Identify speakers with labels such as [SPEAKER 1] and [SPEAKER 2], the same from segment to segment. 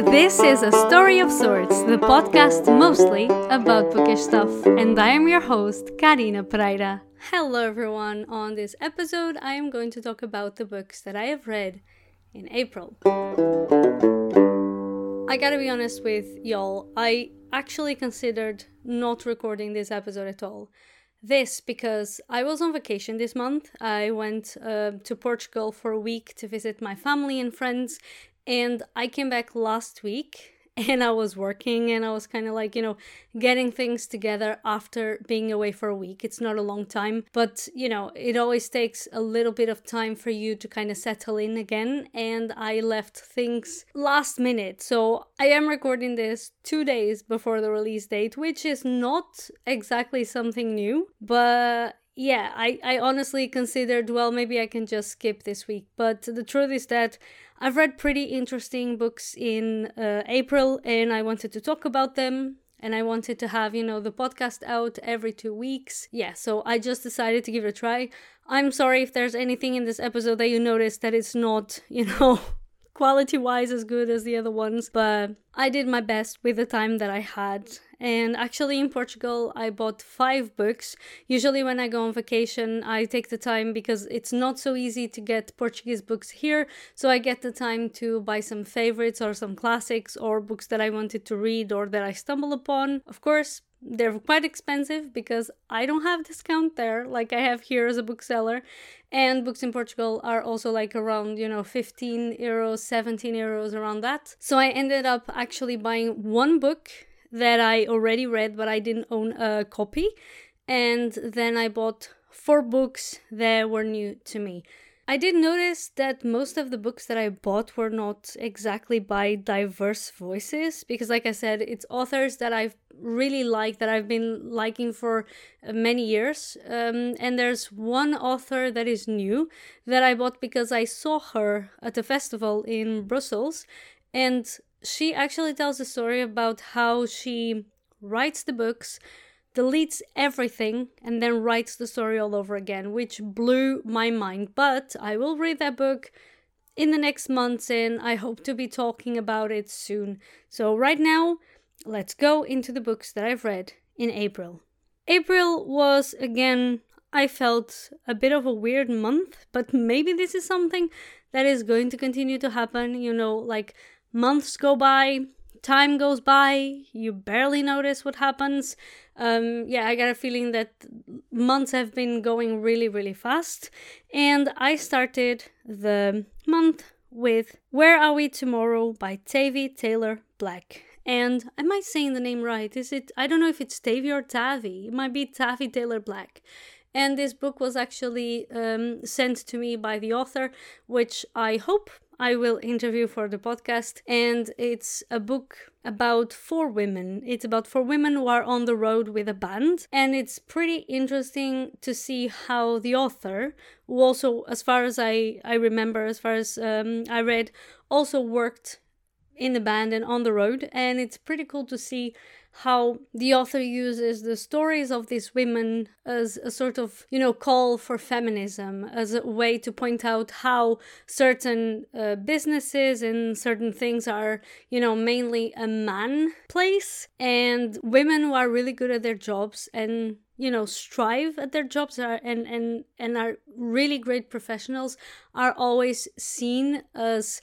[SPEAKER 1] This is A Story of Sorts, the podcast mostly about bookish stuff, and I am your host, Carina Pereira. Hello, everyone. On this episode, I am going to talk about the books that I have read in April. I gotta be honest with y'all, I actually considered not recording this episode at all. This because I was on vacation this month. I went uh, to Portugal for a week to visit my family and friends, and I came back last week and I was working and I was kind of like, you know, getting things together after being away for a week. It's not a long time, but you know, it always takes a little bit of time for you to kind of settle in again. And I left things last minute. So I am recording this two days before the release date, which is not exactly something new, but yeah, I, I honestly considered, well, maybe I can just skip this week. But the truth is that I've read pretty interesting books in uh, April and I wanted to talk about them. And I wanted to have, you know, the podcast out every two weeks. Yeah, so I just decided to give it a try. I'm sorry if there's anything in this episode that you notice that it's not, you know, quality wise as good as the other ones, but I did my best with the time that I had. And actually, in Portugal, I bought five books. Usually, when I go on vacation, I take the time because it's not so easy to get Portuguese books here. So, I get the time to buy some favorites or some classics or books that I wanted to read or that I stumble upon. Of course, they're quite expensive because I don't have discount there like I have here as a bookseller. And books in Portugal are also like around, you know, 15 euros, 17 euros, around that. So I ended up actually buying one book that I already read, but I didn't own a copy. And then I bought four books that were new to me. I did notice that most of the books that I bought were not exactly by diverse voices because, like I said, it's authors that I've really liked, that I've been liking for uh, many years. Um, and there's one author that is new that I bought because I saw her at a festival in Brussels. And she actually tells a story about how she writes the books deletes everything and then writes the story all over again, which blew my mind. But I will read that book in the next months and I hope to be talking about it soon. So, right now, let's go into the books that I've read in April. April was again, I felt a bit of a weird month, but maybe this is something that is going to continue to happen. You know, like months go by, time goes by, you barely notice what happens. Um, yeah, I got a feeling that months have been going really, really fast. And I started the month with Where Are We Tomorrow by Tavy Taylor Black. And am I saying the name right? Is it, I don't know if it's Tavy or Tavi. It might be Tavi Taylor Black. And this book was actually um, sent to me by the author, which I hope I will interview for the podcast. And it's a book about four women. It's about four women who are on the road with a band. And it's pretty interesting to see how the author, who also, as far as I, I remember, as far as um, I read, also worked in the band and on the road. And it's pretty cool to see how the author uses the stories of these women as a sort of, you know, call for feminism, as a way to point out how certain uh, businesses and certain things are, you know, mainly a man place, and women who are really good at their jobs and you know strive at their jobs are and and and are really great professionals are always seen as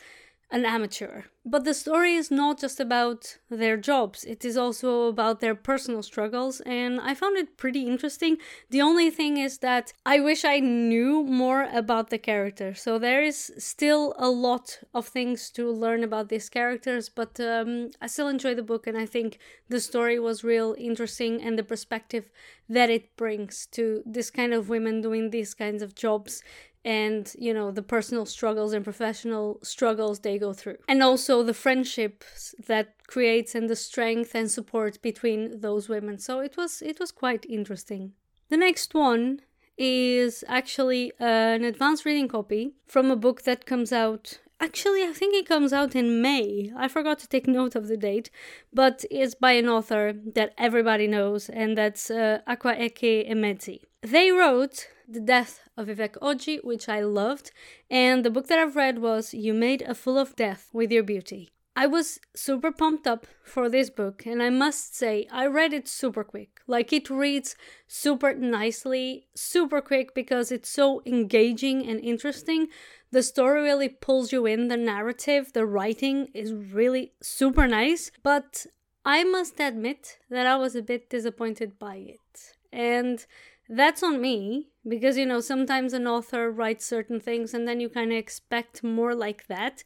[SPEAKER 1] an amateur. But the story is not just about their jobs, it is also about their personal struggles, and I found it pretty interesting. The only thing is that I wish I knew more about the character. So there is still a lot of things to learn about these characters, but um, I still enjoy the book, and I think the story was real interesting and the perspective that it brings to this kind of women doing these kinds of jobs and you know the personal struggles and professional struggles they go through and also the friendships that creates and the strength and support between those women so it was it was quite interesting the next one is actually an advanced reading copy from a book that comes out Actually, I think it comes out in May. I forgot to take note of the date, but it's by an author that everybody knows, and that's uh, Akwaeke Emezi. They wrote The Death of Vivek Oji, which I loved, and the book that I've read was You Made a Fool of Death with Your Beauty. I was super pumped up for this book, and I must say, I read it super quick. Like, it reads super nicely, super quick because it's so engaging and interesting. The story really pulls you in, the narrative, the writing is really super nice, but I must admit that I was a bit disappointed by it. And that's on me because you know sometimes an author writes certain things and then you kind of expect more like that.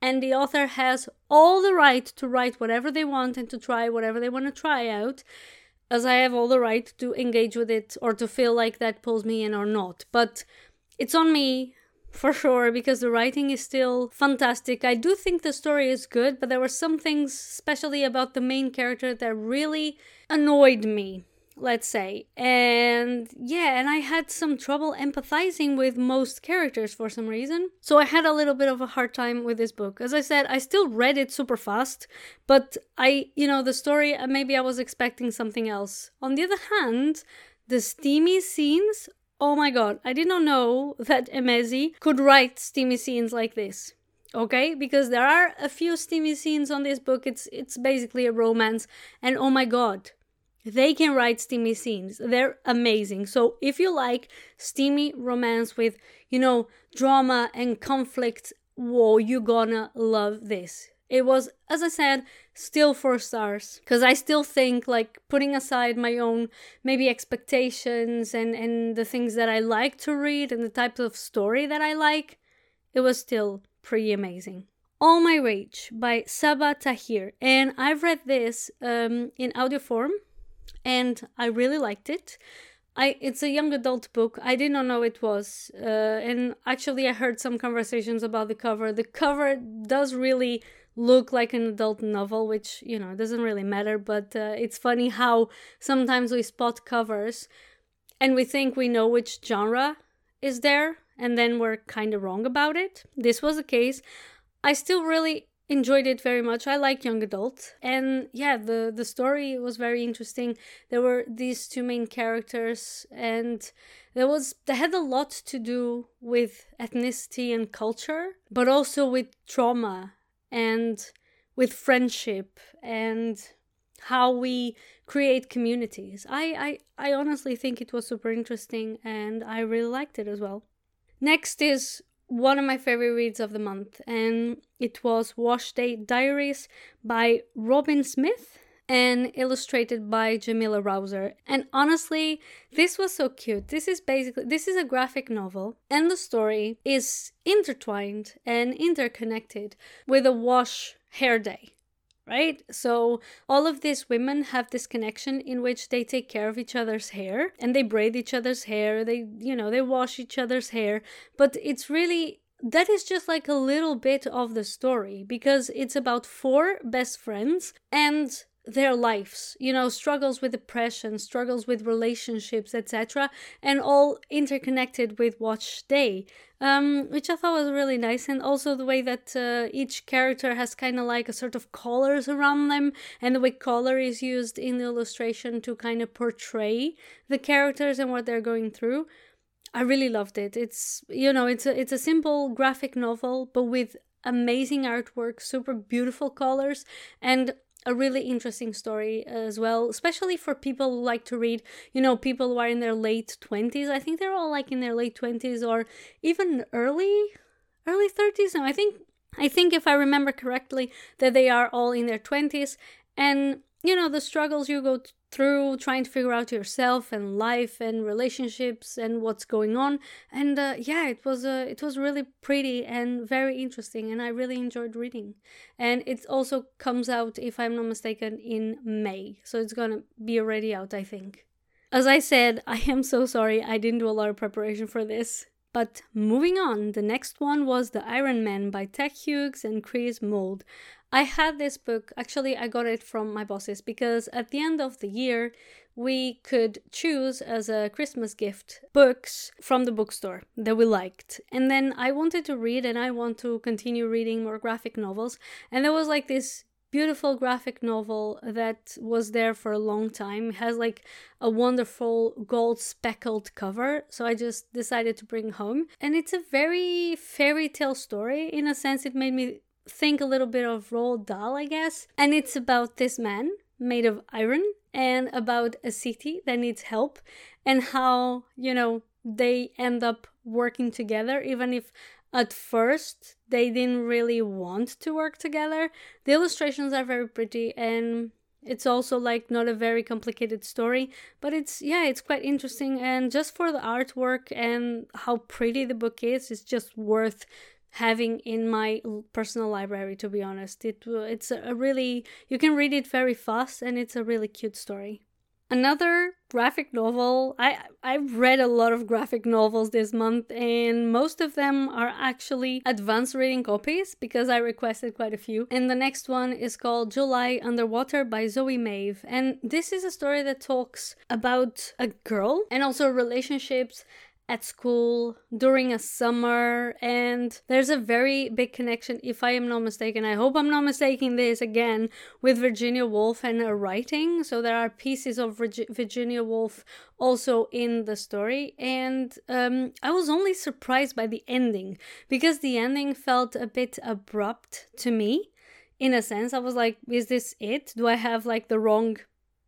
[SPEAKER 1] And the author has all the right to write whatever they want and to try whatever they want to try out as i have all the right to engage with it or to feel like that pulls me in or not. But it's on me for sure because the writing is still fantastic. I do think the story is good but there were some things especially about the main character that really annoyed me let's say. And yeah, and I had some trouble empathizing with most characters for some reason. So I had a little bit of a hard time with this book. As I said, I still read it super fast, but I, you know, the story, uh, maybe I was expecting something else. On the other hand, the steamy scenes, oh my god, I did not know that Emezi could write steamy scenes like this okay because there are a few steamy scenes on this book it's it's basically a romance and oh my god they can write steamy scenes. They're amazing. So if you like steamy romance with, you know, drama and conflict, whoa, you're gonna love this. It was, as I said, still four stars. Because I still think, like, putting aside my own maybe expectations and, and the things that I like to read and the type of story that I like, it was still pretty amazing. All My Rage by Sabaa Tahir. And I've read this um, in audio form and I really liked it. I it's a young adult book. I did not know it was, uh, and actually I heard some conversations about the cover. The cover does really look like an adult novel, which you know doesn't really matter. But uh, it's funny how sometimes we spot covers, and we think we know which genre is there, and then we're kind of wrong about it. This was the case. I still really enjoyed it very much. I like young adult, and yeah, the the story was very interesting. There were these two main characters, and there was they had a lot to do with ethnicity and culture, but also with trauma and with friendship and how we create communities. I, I, I honestly think it was super interesting and I really liked it as well. Next is one of my favorite reads of the month, and it was Wash Day Diaries by Robyn Smith and illustrated by Jamila Rowser. And honestly, this was so cute. This is basically this is a graphic novel and the story is intertwined and interconnected with a wash hair day right? So all of these women have this connection in which they take care of each other's hair and they braid each other's hair, they you know, they wash each other's hair, but it's really that is just like a little bit of the story because it's about four best friends and their lives you know struggles with depression struggles with relationships etc and all interconnected with wash day um, which i thought was really nice. And also the way that uh, each character has kind of like a sort of colors around them and the way color is used in the illustration to kind of portray the characters and what they're going through. I really loved it. It's you know it's a it's a simple graphic novel but with amazing artwork super beautiful colors and a really interesting story as well, especially for people who like to read, you know, people who are in their late 20s. I think they're all like in their late 20s or even early early 30s. No, I think I think if I remember correctly that they are all in their 20s and you know, the struggles you go through trying to figure out yourself and life and relationships and what's going on. And uh, yeah it was uh, it was really pretty and very interesting and i really enjoyed reading. And it also comes out if i'm not mistaken in may. So it's gonna be already out i think. As i said i am so sorry i didn't do a lot of preparation for this but moving on, the next one was The Iron Man by Ted Hughes and Chris Mould. I had this book, actually, I got it from my bosses because at the end of the year, we could choose as a Christmas gift books from the bookstore that we liked. And then I wanted to read and I want to continue reading more graphic novels. And there was like this beautiful graphic novel that was there for a long time. It has like a wonderful gold speckled cover, so I just decided to bring home. And it's a very fairy tale story in a sense. It made me think a little bit of Roald Dahl, I guess. And it's about this man made of iron and about a city that needs help and how, you know, they end up working together, even if at first they didn't really want to work together. The illustrations are very pretty and it's also like not a very complicated story, but it's yeah, it's quite interesting and just for the artwork and how pretty the book is, it's just worth having in my personal library to be honest. It it's a really you can read it very fast and it's a really cute story. Another graphic novel. I I've read a lot of graphic novels this month and most of them are actually advanced reading copies because I requested quite a few. And the next one is called July Underwater by Zoe Maeve. And this is a story that talks about a girl and also relationships at school during a summer and there's a very big connection if i am not mistaken i hope i'm not mistaking this again with virginia woolf and her writing. So there are pieces of virginia woolf also in the story. And um, i was only surprised by the ending because the ending felt a bit abrupt to me. In a sense i was like is this it? Do i have like the wrong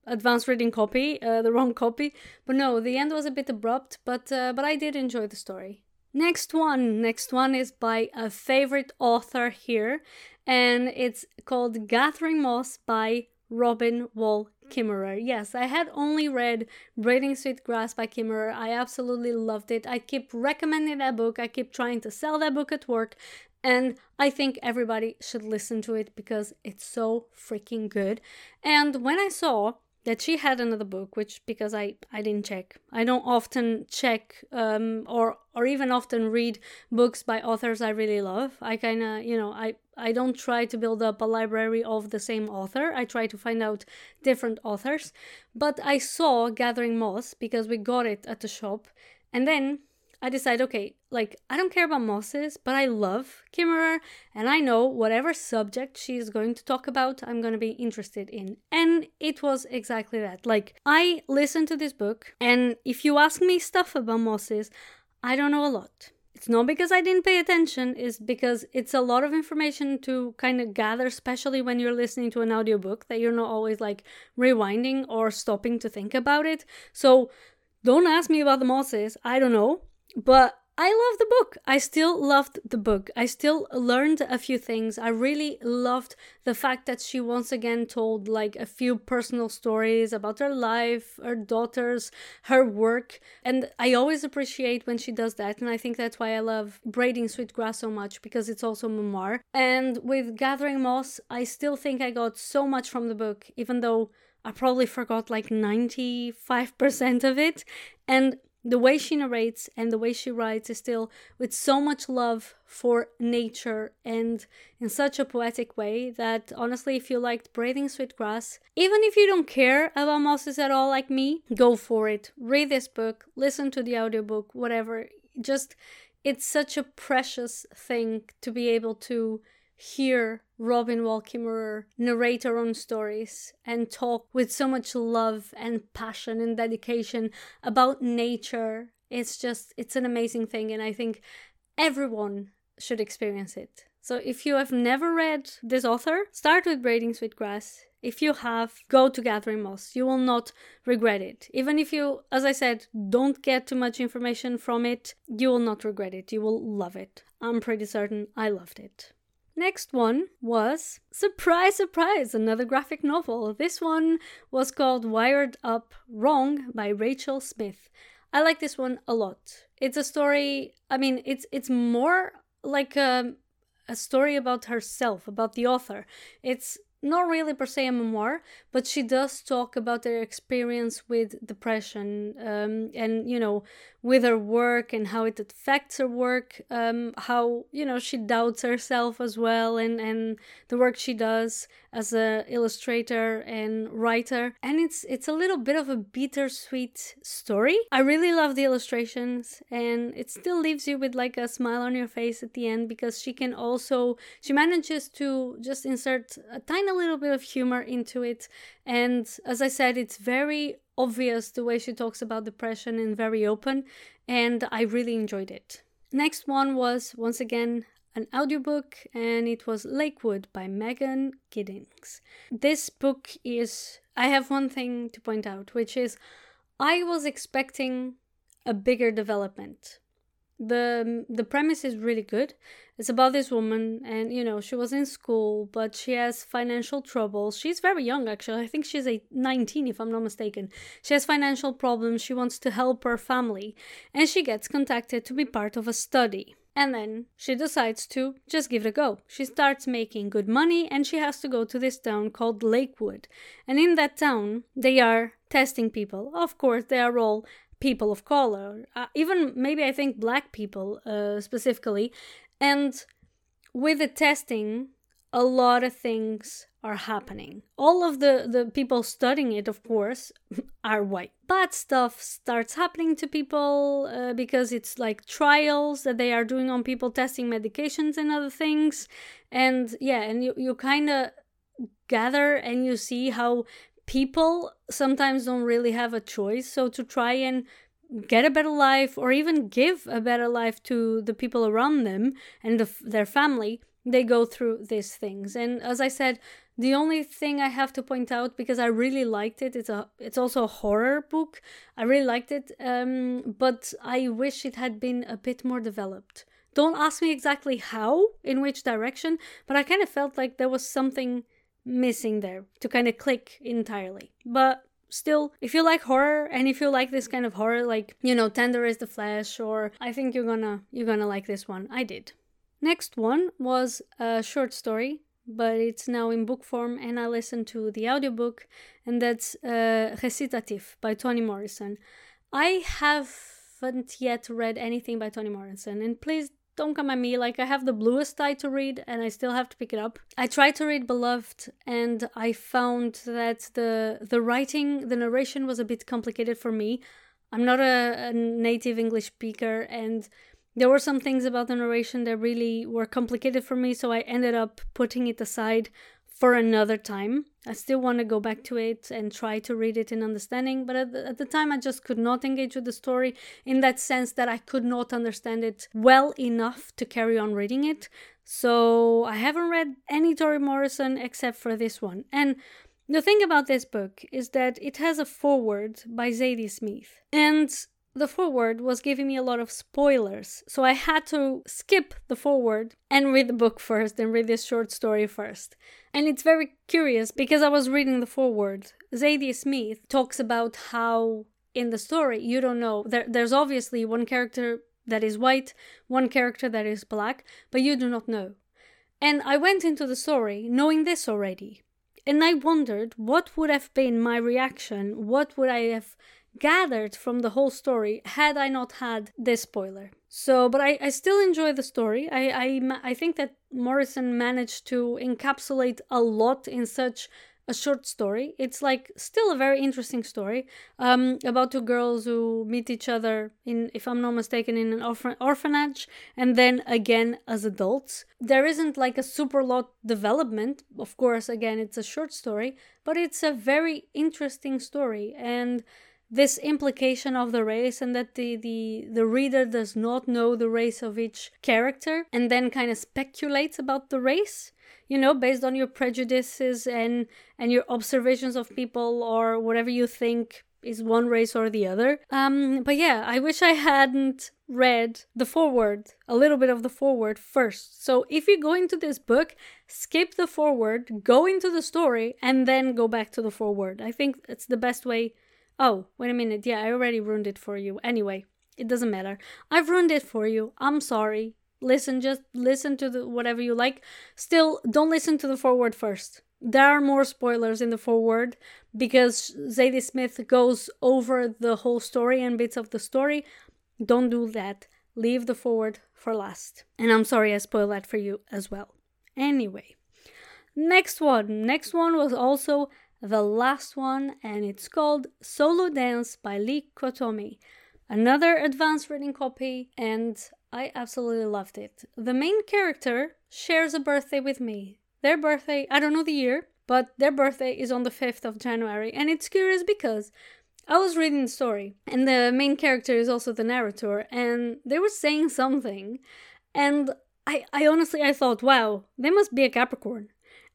[SPEAKER 1] advanced reading copy, uh, the wrong copy. But no, the end was a bit abrupt, but uh, but I did enjoy the story. Next one, next one is by a favorite author here, and it's called Gathering Moss by Robin Wall Kimmerer. Yes, I had only read Braiding Sweet Grass by Kimmerer. I absolutely loved it. I keep recommending that book. I keep trying to sell that book at work. And I think everybody should listen to it because it's so freaking good. And when I saw that she had another book which because i i didn't check. I don't often check um or or even often read books by authors i really love. I kind of you know i i don't try to build up a library of the same author. I try to find out different authors. But i saw gathering moss because we got it at the shop. And then I decide, okay, like I don't care about mosses, but I love Kimmerer, and I know whatever subject she's going to talk about, I'm going to be interested in. And it was exactly that. Like I listened to this book, and if you ask me stuff about mosses, I don't know a lot. It's not because I didn't pay attention, it's because it's a lot of information to kind of gather, especially when you're listening to an audiobook that you're not always like rewinding or stopping to think about it. So don't ask me about the mosses, I don't know. But I love the book. I still loved the book. I still learned a few things. I really loved the fact that she once again told like a few personal stories about her life, her daughters, her work. And I always appreciate when she does that. And I think that's why I love Braiding Sweet Grass so much because it's also memoir. And with Gathering Moss, I still think I got so much from the book, even though I probably forgot like 95% of it. And the way she narrates and the way she writes is still with so much love for nature and in such a poetic way that honestly if you liked braiding sweet grass even if you don't care about mosses at all like me go for it. Read this book listen to the audiobook whatever. Just it's such a precious thing to be able to hear Robin Wall Kimmerer narrate her own stories and talk with so much love and passion and dedication about nature. It's just, it's an amazing thing, and I think everyone should experience it. So if you have never read this author, start with Braiding Sweet Grass. If you have, go to Gathering Moss. You will not regret it. Even if you, as I said, don't get too much information from it, you will not regret it. You will love it. I'm pretty certain I loved it. Next one was surprise, surprise, another graphic novel. This one was called Wired Up Wrong by Rachael Smith. I like this one a lot. It's a story, I mean, it's it's more like a, a story about herself, about the author. It's not really per se a memoir, but she does talk about her experience with depression um, and, you know, with her work and how it affects her work, um, how, you know, she doubts herself as well and, and the work she does as a illustrator and writer. And it's it's a little bit of a bittersweet story. I really love the illustrations and it still leaves you with like a smile on your face at the end because she can also she manages to just insert a tiny little bit of humor into it. And as I said, it's very obvious the way she talks about depression and very open. And I really enjoyed it. Next one was once again an audiobook and it was Lakewood by Megan Giddings. This book is I have one thing to point out, which is I was expecting a bigger development. The the premise is really good. It's about this woman and you know, she was in school, but she has financial troubles. She's very young actually. I think she's a 19 if I'm not mistaken. She has financial problems. She wants to help her family and she gets contacted to be part of a study. And then she decides to just give it a go. She starts making good money and she has to go to this town called Lakewood. And in that town, they are testing people. Of course, they are all people of color, uh, even maybe I think black people uh, specifically. And with the testing, a lot of things are happening. All of the, the people studying it, of course, are white. Bad stuff starts happening to people uh, because it's like trials that they are doing on people testing medications and other things. And yeah, and you, you kind of gather and you see how people sometimes don't really have a choice. So to try and get a better life or even give a better life to the people around them and the, their family, they go through these things. And as I said, the only thing I have to point out because I really liked it, it's a it's also a horror book. I really liked it, um, but I wish it had been a bit more developed. Don't ask me exactly how, in which direction, but I kind of felt like there was something missing there to kind of click entirely. But still if you like horror and if you like this kind of horror like you know tender is the flesh or i think you're gonna you're gonna like this one. I did. Next one was a short story but it's now in book form and i listened to the audiobook and that's uh, recitatif by toni morrison. I haven't yet read anything by toni morrison and please don't come at me like i have the bluest eye to read and i still have to pick it up i tried to read beloved and i found that the the writing the narration was a bit complicated for me i'm not a, a native english speaker and there were some things about the narration that really were complicated for me so i ended up putting it aside for another time. I still want to go back to it and try to read it in understanding, but at the, at the, time I just could not engage with the story in that sense that I could not understand it well enough to carry on reading it. So I haven't read any Toni Morrison except for this one. And the thing about this book is that it has a foreword by Zadie Smith. And the foreword was giving me a lot of spoilers, so I had to skip the foreword and read the book first and read this short story first. And it's very curious because I was reading the foreword. Zadie Smith talks about how in the story you don't know there, there's obviously one character that is white, one character that is black, but you do not know. And I went into the story knowing this already. And I wondered what would have been my reaction, what would I have gathered from the whole story had I not had this spoiler. So, but I, I still enjoy the story. I, I, I think that Morrison managed to encapsulate a lot in such a short story. It's like still a very interesting story um, about two girls who meet each other in, if I'm not mistaken, in an orphan- orphanage, and then again as adults. There isn't like a super lot development. Of course, again, it's a short story, but it's a very interesting story and this implication of the race and that the, the the reader does not know the race of each character and then kind of speculates about the race you know based on your prejudices and and your observations of people or whatever you think is one race or the other. Um but yeah i wish i hadn't read the foreword a little bit of the foreword first. So if you go into this book skip the foreword go into the story and then go back to the foreword. I think it's the best way Oh, wait a minute. Yeah, I already ruined it for you. Anyway, it doesn't matter. I've ruined it for you. I'm sorry. Listen, just listen to the whatever you like. Still, don't listen to the foreword first. There are more spoilers in the foreword because Zadie Smith goes over the whole story and bits of the story. Don't do that. Leave the foreword for last. And I'm sorry I spoiled that for you as well. Anyway, next one. Next one was also the last one, and it's called Solo Dance by Li Kotomi. Another advanced reading copy, and I absolutely loved it. The main character shares a birthday with me. Their birthday, I don't know the year, but their birthday is on the 5th of January, and it's curious because I was reading the story, and the main character is also the narrator, and they were saying something, and I, I honestly I thought, wow, they must be a Capricorn.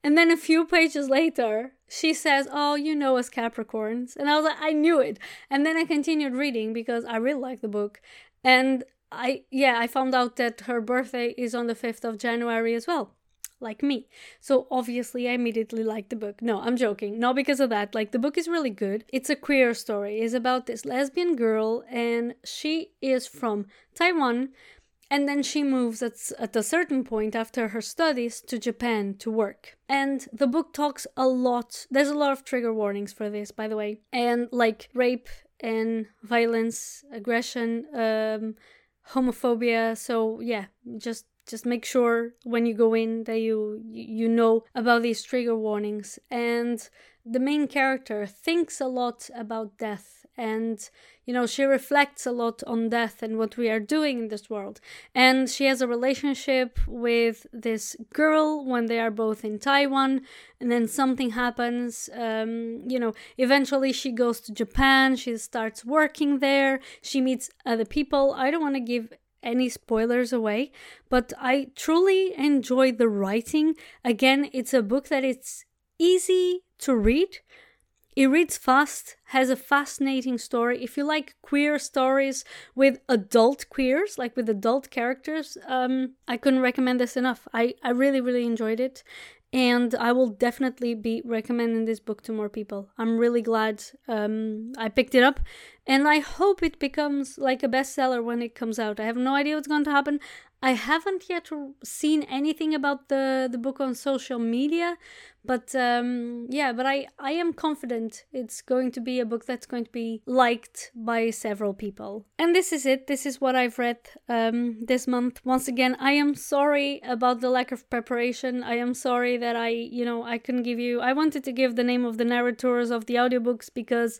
[SPEAKER 1] And then a few pages later, she says, Oh, you know us Capricorns. And I was like, I knew it. And then I continued reading because I really like the book. And I, yeah, I found out that her birthday is on the 5th of January as well, like me. So obviously, I immediately liked the book. No, I'm joking. Not because of that. Like, the book is really good. It's a queer story. It's about this lesbian girl, and she is from Taiwan and then she moves at, at a certain point after her studies to Japan to work. And the book talks a lot, there's a lot of trigger warnings for this, by the way, and like rape and violence, aggression, um, homophobia. So, yeah, just just make sure when you go in that you you know about these trigger warnings and the main character thinks a lot about death and you know she reflects a lot on death and what we are doing in this world. And she has a relationship with this girl when they are both in taiwan and then something happens um, you know eventually she goes to japan she starts working there she meets other people. I don't want to give any spoilers away but i truly enjoy the writing. Again it's a book that it's easy to read it reads fast, has a fascinating story. If you like queer stories with adult queers, like with adult characters, um, I couldn't recommend this enough. I, I really, really enjoyed it. And I will definitely be recommending this book to more people. I'm really glad um, I picked it up. And I hope it becomes like a bestseller when it comes out. I have no idea what's going to happen. I haven't yet seen anything about the, the book on social media, but um, yeah, but I, I am confident it's going to be a book that's going to be liked by several people. And this is it. This is what I've read um, this month. Once again, I am sorry about the lack of preparation. I am sorry that I, you know, I couldn't give you. I wanted to give the name of the narrators of the audiobooks because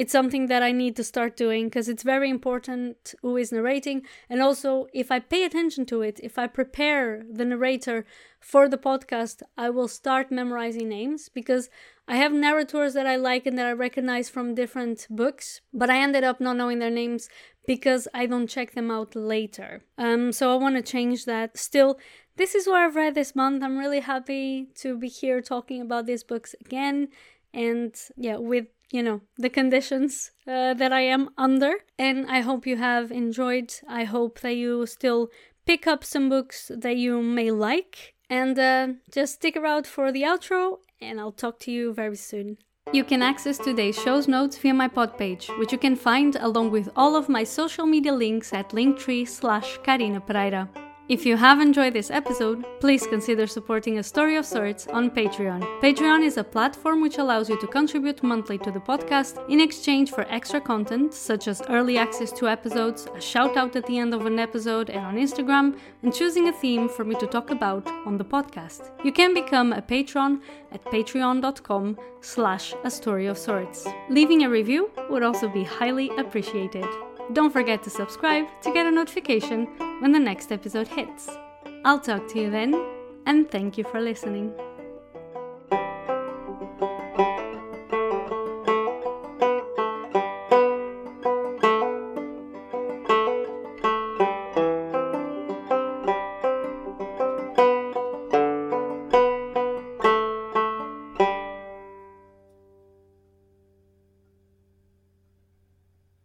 [SPEAKER 1] it's something that I need to start doing because it's very important who is narrating. And also, if I pay attention to it, if I prepare the narrator for the podcast, I will start memorizing names because I have narrators that I like and that I recognize from different books, but I ended up not knowing their names because I don't check them out later. Um, so I want to change that. Still, this is what I've read this month. I'm really happy to be here talking about these books again. And yeah, with you know the conditions uh, that I am under. And I hope you have enjoyed. I hope that you still pick up some books that you may like. And uh, just stick around for the outro, and I'll talk to you very soon. You can access today's show's notes via my pod page, which you can find along with all of my social media links at linktree slash Carina Pereira. If you have enjoyed this episode, please consider supporting A Story of Sorts on Patreon. Patreon is a platform which allows you to contribute monthly to the podcast in exchange for extra content, such as early access to episodes, a shout out at the end of an episode and on Instagram, and choosing a theme for me to talk about on the podcast. You can become a patron at patreon.com slash a story of sorts. Leaving a review would also be highly appreciated. Don't forget to subscribe to get a notification when the next episode hits. I'll talk to you then, and thank you for listening.